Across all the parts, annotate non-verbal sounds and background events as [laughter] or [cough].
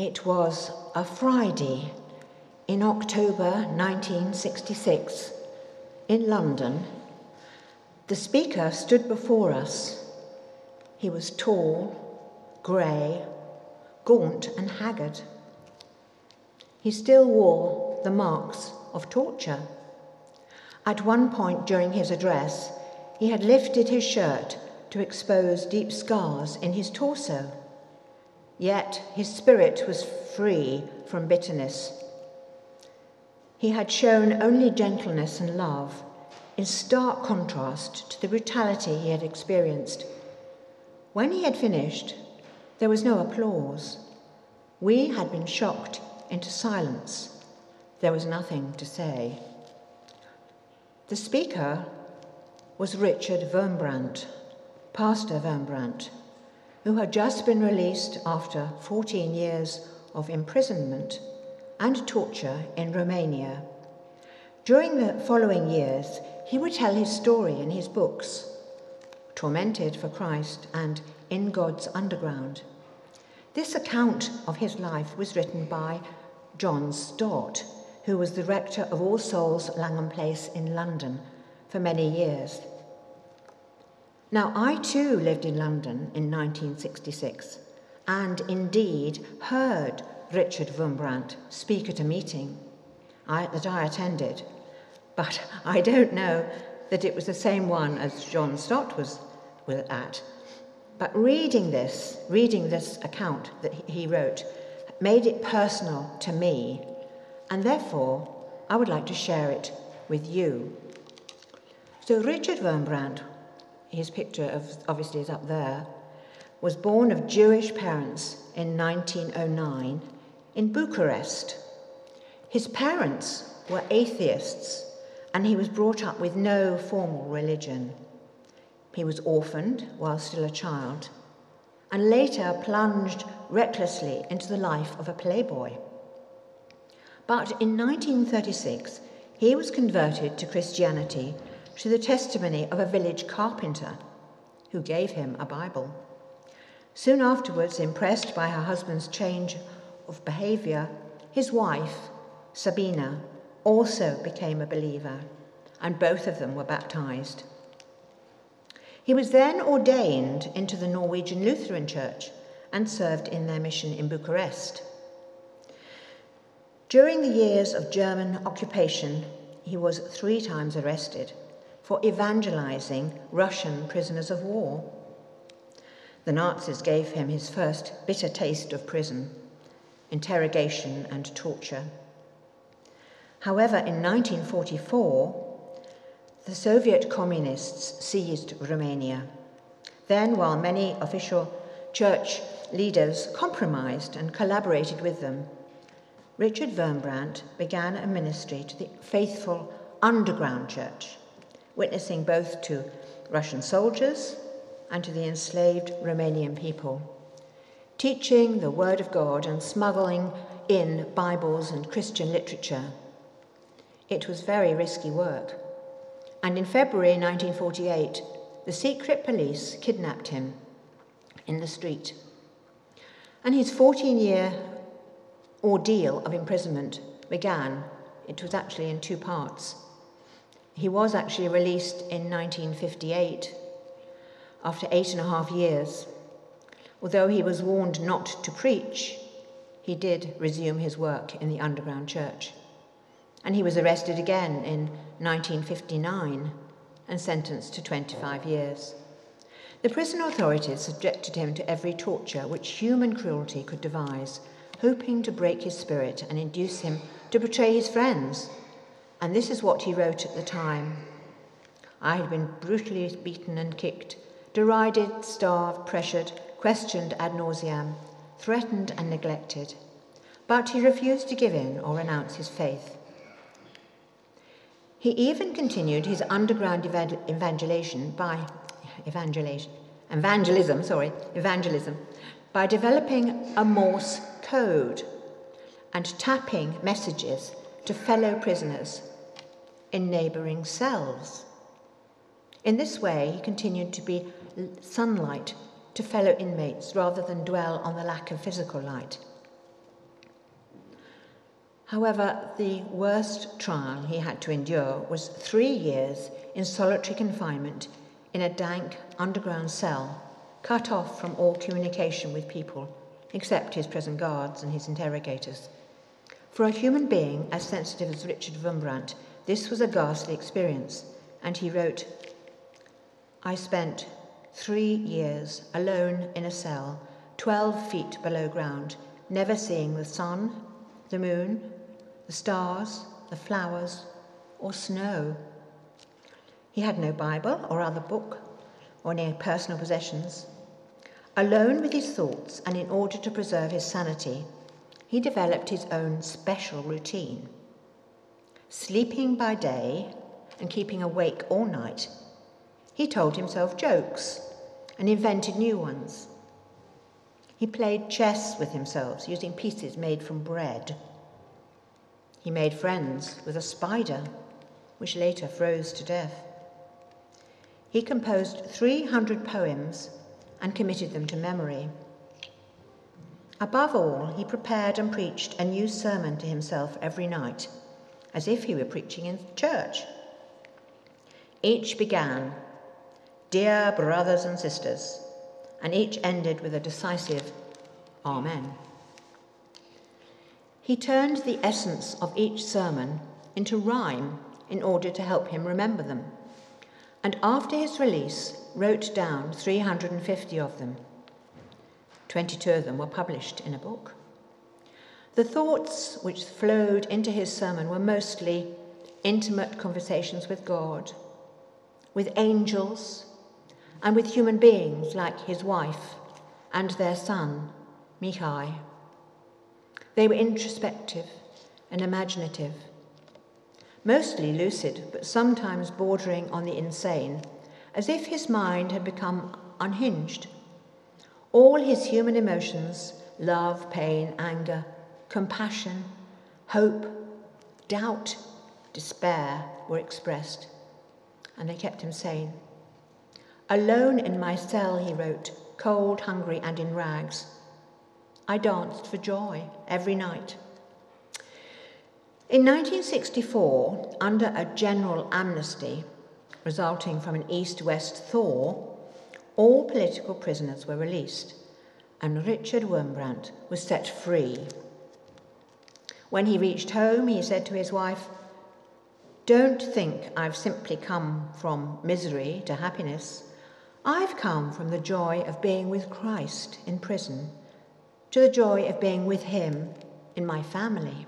It was a Friday in October 1966 in London. The speaker stood before us. He was tall, grey, gaunt, and haggard. He still wore the marks of torture. At one point during his address, he had lifted his shirt to expose deep scars in his torso. Yet his spirit was free from bitterness. He had shown only gentleness and love, in stark contrast to the brutality he had experienced. When he had finished, there was no applause. We had been shocked into silence. There was nothing to say. The speaker was Richard Wurmbrand, Pastor Wurmbrand who had just been released after 14 years of imprisonment and torture in Romania. During the following years, he would tell his story in his books, Tormented for Christ and In God's Underground. This account of his life was written by John Stott, who was the rector of All Souls Langham Place in London for many years. Now, I too lived in London in 1966 and indeed heard Richard Wurmbrand speak at a meeting I, that I attended, but [laughs] I don't know that it was the same one as John Stott was, at. But reading this, reading this account that he wrote, made it personal to me, and therefore I would like to share it with you. So, Richard Wurmbrand his picture of, obviously is up there, was born of Jewish parents in 1909 in Bucharest. His parents were atheists and he was brought up with no formal religion. He was orphaned while still a child and later plunged recklessly into the life of a playboy. But in 1936, he was converted to Christianity to the testimony of a village carpenter who gave him a Bible. Soon afterwards, impressed by her husband's change of behaviour, his wife, Sabina, also became a believer, and both of them were baptized. He was then ordained into the Norwegian Lutheran Church and served in their mission in Bucharest. During the years of German occupation, he was three times arrested for evangelizing Russian prisoners of war. The Nazis gave him his first bitter taste of prison, interrogation, and torture. However, in 1944, the Soviet communists seized Romania. Then, while many official church leaders compromised and collaborated with them, Richard Wurmbrand began a ministry to the faithful underground church witnessing both to Russian soldiers and to the enslaved Romanian people, teaching the Word of God and smuggling in Bibles and Christian literature. It was very risky work. And in February 1948, the secret police kidnapped him in the street. And his 14 year ordeal of imprisonment began. It was actually in two parts. He was actually released in 1958 after eight and a half years. Although he was warned not to preach, he did resume his work in the underground church. And he was arrested again in 1959 and sentenced to 25 years. The prison authorities subjected him to every torture which human cruelty could devise, hoping to break his spirit and induce him to betray his friends and this is what he wrote at the time I had been brutally beaten and kicked, derided, starved, pressured, questioned ad nauseam, threatened and neglected. But he refused to give in or renounce his faith. He even continued his underground evangelization by evangelization, evangelism, sorry, evangelism, by developing a Morse code and tapping messages to fellow prisoners in neighbouring cells. In this way, he continued to be sunlight to fellow inmates rather than dwell on the lack of physical light. However, the worst trial he had to endure was three years in solitary confinement in a dank underground cell, cut off from all communication with people, except his prison guards and his interrogators. For a human being as sensitive as Richard Wurmbrand, this was a ghastly experience, and he wrote, I spent three years alone in a cell, 12 feet below ground, never seeing the sun, the moon, the stars, the flowers, or snow. He had no Bible or other book or any personal possessions. Alone with his thoughts and in order to preserve his sanity, he developed his own special routine. Sleeping by day and keeping awake all night, he told himself jokes and invented new ones. He played chess with himself using pieces made from bread. He made friends with a spider, which later froze to death. He composed 300 poems and committed them to memory. Above all, he prepared and preached a new sermon to himself every night, as if he were preaching in church. Each began, Dear brothers and sisters, and each ended with a decisive Amen. He turned the essence of each sermon into rhyme in order to help him remember them, and after his release, wrote down 350 of them. 22 of them were published in a book. The thoughts which flowed into his sermon were mostly intimate conversations with God, with angels, and with human beings like his wife and their son, Mihai. They were introspective and imaginative, mostly lucid, but sometimes bordering on the insane, as if his mind had become unhinged. All his human emotions love, pain, anger, compassion, hope, doubt, despair were expressed, and they kept him sane. Alone in my cell, he wrote, cold, hungry, and in rags. I danced for joy every night. In 1964, under a general amnesty resulting from an east west thaw, all political prisoners were released and Richard Wurmbrand was set free. When he reached home, he said to his wife, Don't think I've simply come from misery to happiness. I've come from the joy of being with Christ in prison to the joy of being with him in my family.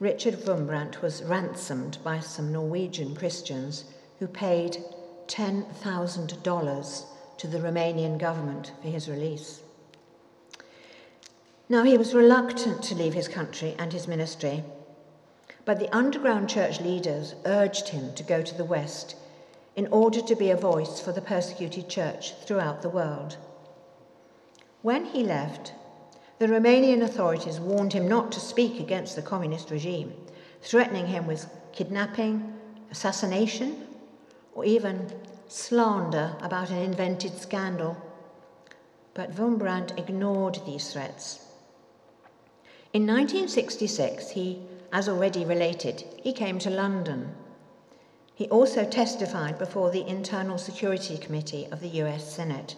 Richard Wurmbrand was ransomed by some Norwegian Christians who paid $10,000 to the Romanian government for his release. Now, he was reluctant to leave his country and his ministry, but the underground church leaders urged him to go to the West in order to be a voice for the persecuted church throughout the world. When he left, the Romanian authorities warned him not to speak against the communist regime, threatening him with kidnapping, assassination, or even slander about an invented scandal. But Wurmbrand ignored these threats. In 1966, he, as already related, he came to London. He also testified before the Internal Security Committee of the US Senate.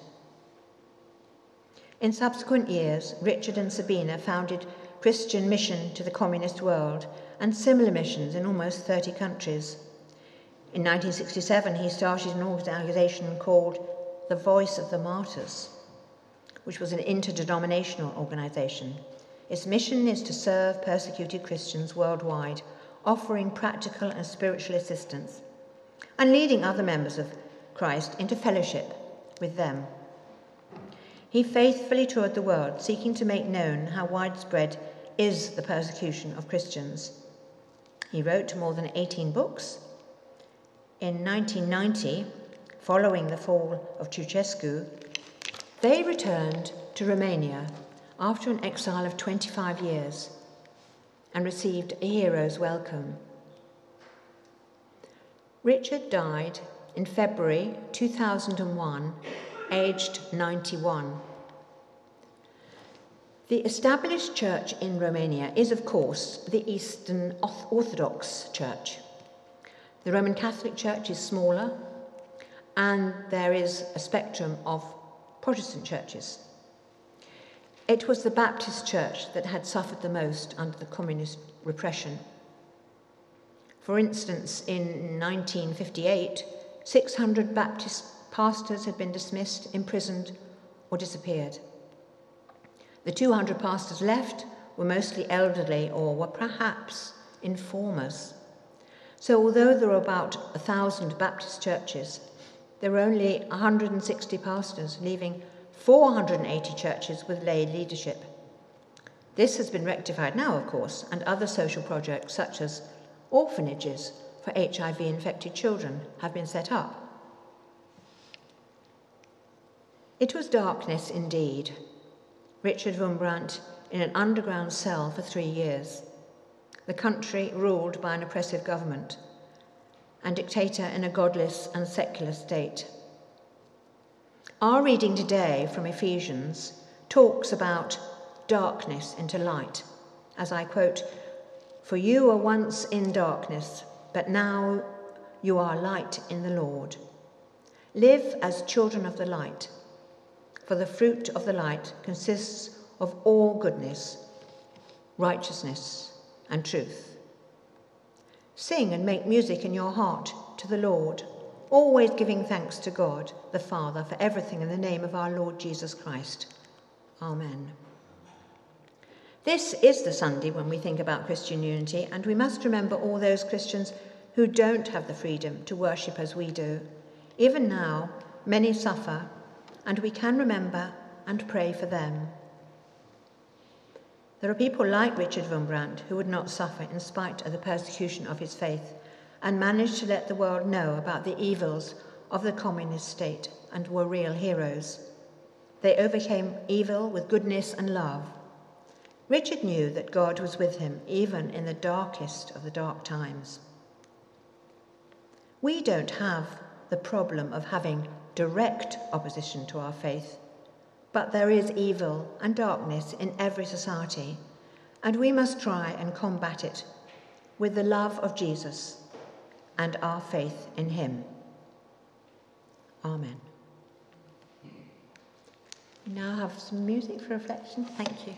In subsequent years, Richard and Sabina founded Christian Mission to the Communist World and similar missions in almost 30 countries. In 1967, he started an organization called the Voice of the Martyrs, which was an interdenominational organization. Its mission is to serve persecuted Christians worldwide, offering practical and spiritual assistance, and leading other members of Christ into fellowship with them. He faithfully toured the world, seeking to make known how widespread is the persecution of Christians. He wrote more than 18 books. In 1990, following the fall of Ceausescu, they returned to Romania after an exile of 25 years and received a hero's welcome. Richard died in February 2001 aged 91. The established church in Romania is, of course, the Eastern Orthodox Church. The Roman Catholic Church is smaller, and there is a spectrum of Protestant churches. It was the Baptist Church that had suffered the most under the communist repression. For instance, in 1958, 600 Baptist pastors had been dismissed, imprisoned, or disappeared. The 200 pastors left were mostly elderly or were perhaps informers. So, although there were about a thousand Baptist churches, there were only 160 pastors, leaving 480 churches with lay leadership. This has been rectified now, of course, and other social projects such as orphanages for HIV infected children have been set up. It was darkness indeed. Richard Wurmbrand in an underground cell for three years. The country ruled by an oppressive government, and dictator in a godless and secular state. Our reading today from Ephesians talks about darkness into light, as I quote, For you were once in darkness, but now you are light in the Lord. Live as children of the light, for the fruit of the light consists of all goodness, righteousness, and truth. Sing and make music in your heart to the Lord always giving thanks to God the Father for everything in the name of our Lord Jesus Christ. Amen. This is the Sunday when we think about Christian unity, and we must remember all those Christians who don't have the freedom to worship as we do. Even now, many suffer, and we can remember and pray for them. There are people like Richard Wurmbrand who would not suffer in spite of the persecution of his faith and managed to let the world know about the evils of the communist state and were real heroes. They overcame evil with goodness and love. Richard knew that God was with him even in the darkest of the dark times. We don't have the problem of having direct opposition to our faith, but there is evil and darkness in every society, and we must try and combat it with the love of Jesus and our faith in him. Amen. We now have some music for reflection. Thank you.